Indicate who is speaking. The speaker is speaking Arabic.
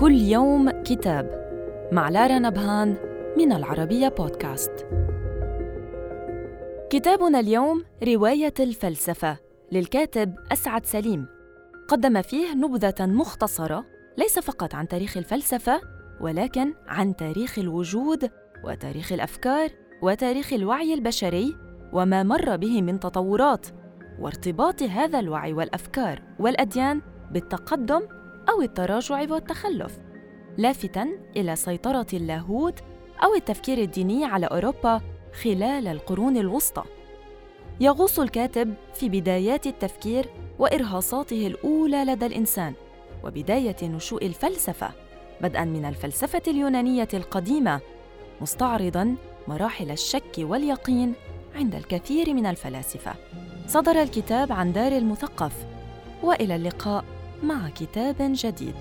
Speaker 1: كل يوم كتاب مع لارا نبهان من العربية بودكاست. كتابنا اليوم رواية الفلسفة للكاتب أسعد سليم. قدم فيه نبذة مختصرة ليس فقط عن تاريخ الفلسفة ولكن عن تاريخ الوجود وتاريخ الأفكار وتاريخ الوعي البشري وما مر به من تطورات وارتباط هذا الوعي والأفكار والأديان بالتقدم أو التراجع والتخلف لافتا إلى سيطرة اللاهوت أو التفكير الديني على أوروبا خلال القرون الوسطى. يغوص الكاتب في بدايات التفكير وإرهاصاته الأولى لدى الإنسان وبداية نشوء الفلسفة بدءا من الفلسفة اليونانية القديمة مستعرضا مراحل الشك واليقين عند الكثير من الفلاسفة. صدر الكتاب عن دار المثقف وإلى اللقاء. مع كتاب جديد.